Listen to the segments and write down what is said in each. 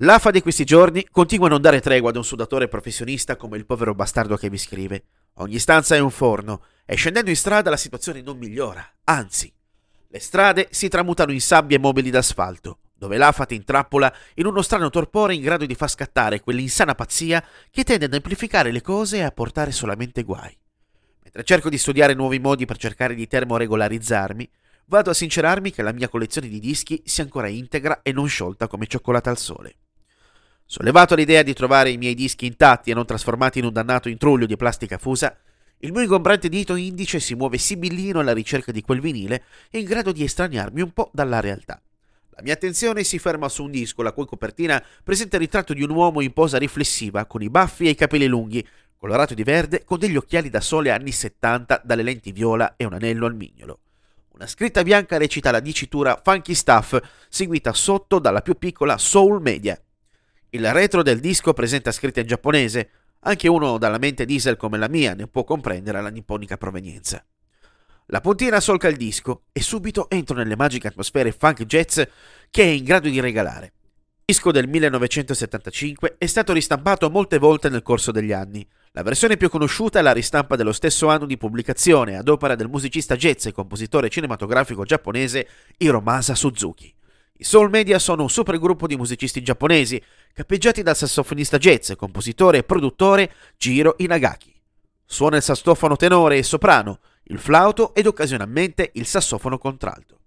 L'afa di questi giorni continua a non dare tregua ad un sudatore professionista come il povero bastardo che vi scrive. Ogni stanza è un forno e scendendo in strada la situazione non migliora, anzi. Le strade si tramutano in sabbie mobili d'asfalto, dove l'afa ti intrappola in uno strano torpore in grado di far scattare quell'insana pazzia che tende ad amplificare le cose e a portare solamente guai. Mentre cerco di studiare nuovi modi per cercare di termoregolarizzarmi, vado a sincerarmi che la mia collezione di dischi sia ancora integra e non sciolta come cioccolata al sole. Sollevato all'idea di trovare i miei dischi intatti e non trasformati in un dannato intruglio di plastica fusa, il mio ingombrante dito indice si muove sibillino alla ricerca di quel vinile in grado di estraniarmi un po' dalla realtà. La mia attenzione si ferma su un disco la cui copertina presenta il ritratto di un uomo in posa riflessiva con i baffi e i capelli lunghi, colorato di verde con degli occhiali da sole anni 70 dalle lenti viola e un anello al mignolo. Una scritta bianca recita la dicitura Funky Stuff, seguita sotto dalla più piccola Soul Media. Il retro del disco presenta scritte in giapponese, anche uno dalla mente diesel come la mia ne può comprendere la nipponica provenienza. La puntina solca il disco e subito entro nelle magiche atmosfere funk jazz che è in grado di regalare. Il disco del 1975 è stato ristampato molte volte nel corso degli anni. La versione più conosciuta è la ristampa dello stesso anno di pubblicazione ad opera del musicista jazz e compositore cinematografico giapponese Hiromasa Suzuki. I Soul Media sono un supergruppo di musicisti giapponesi, cappeggiati dal sassofonista jazz, compositore e produttore Jiro Inagaki. Suona il sassofono tenore e soprano, il flauto ed occasionalmente il sassofono contralto.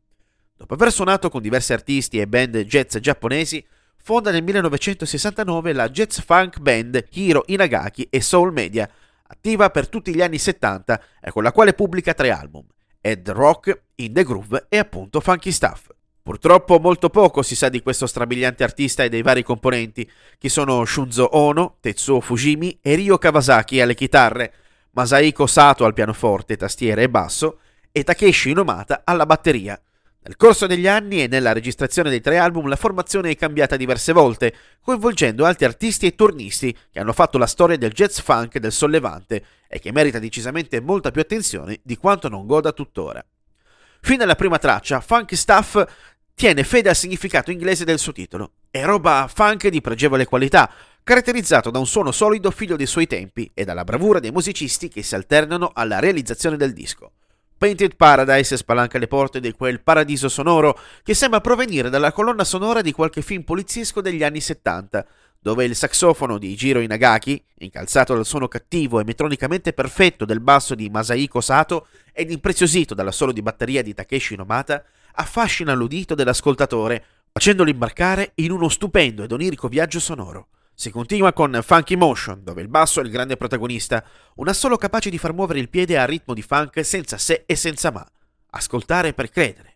Dopo aver suonato con diversi artisti e band jazz giapponesi, fonda nel 1969 la jazz funk band Hiro Inagaki e Soul Media, attiva per tutti gli anni 70 e con la quale pubblica tre album, Ed Rock, In the Groove e appunto Funky Stuff. Purtroppo molto poco si sa di questo strabiliante artista e dei vari componenti, che sono Shunzo Ono, Tetsuo Fujimi e Ryo Kawasaki alle chitarre, Masaiko Sato al pianoforte, tastiere e basso e Takeshi Inomata alla batteria. Nel corso degli anni e nella registrazione dei tre album la formazione è cambiata diverse volte, coinvolgendo altri artisti e turnisti che hanno fatto la storia del jazz funk del sollevante e che merita decisamente molta più attenzione di quanto non goda tuttora. Fin dalla prima traccia, Funk Stuff tiene fede al significato inglese del suo titolo. È roba funk di pregevole qualità, caratterizzato da un suono solido figlio dei suoi tempi e dalla bravura dei musicisti che si alternano alla realizzazione del disco. Painted Paradise spalanca le porte di quel paradiso sonoro che sembra provenire dalla colonna sonora di qualche film poliziesco degli anni 70, dove il saxofono di Jiro Inagaki, incalzato dal suono cattivo e metronicamente perfetto del basso di Masahiko Sato ed impreziosito dall'assolo di batteria di Takeshi Nomata, affascina l'udito dell'ascoltatore, facendolo imbarcare in uno stupendo ed onirico viaggio sonoro. Si continua con Funky Motion, dove il basso è il grande protagonista, un assolo capace di far muovere il piede a ritmo di funk senza se e senza ma. Ascoltare per credere.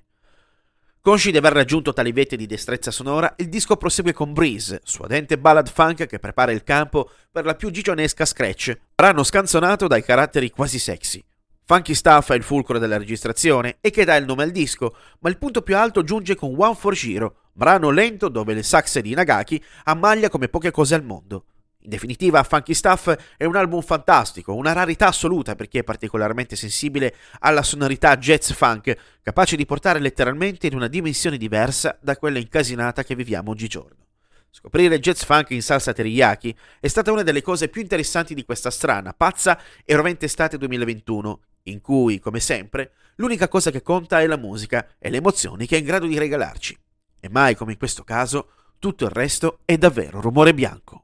Consci di aver raggiunto tali vette di destrezza sonora, il disco prosegue con Breeze, suadente ballad funk che prepara il campo per la più gigionesca scratch, brano scanzonato dai caratteri quasi sexy. Funky Stuff è il fulcro della registrazione e che dà il nome al disco, ma il punto più alto giunge con One for Giro, brano lento dove il sax di Nagaki ammaglia come poche cose al mondo. In definitiva, Funky Stuff è un album fantastico, una rarità assoluta per chi è particolarmente sensibile alla sonorità jazz funk, capace di portare letteralmente in una dimensione diversa da quella incasinata che viviamo oggigiorno. Scoprire jazz funk in salsa teriyaki è stata una delle cose più interessanti di questa strana, pazza e rovente estate 2021, in cui, come sempre, l'unica cosa che conta è la musica e le emozioni che è in grado di regalarci. E mai come in questo caso, tutto il resto è davvero rumore bianco.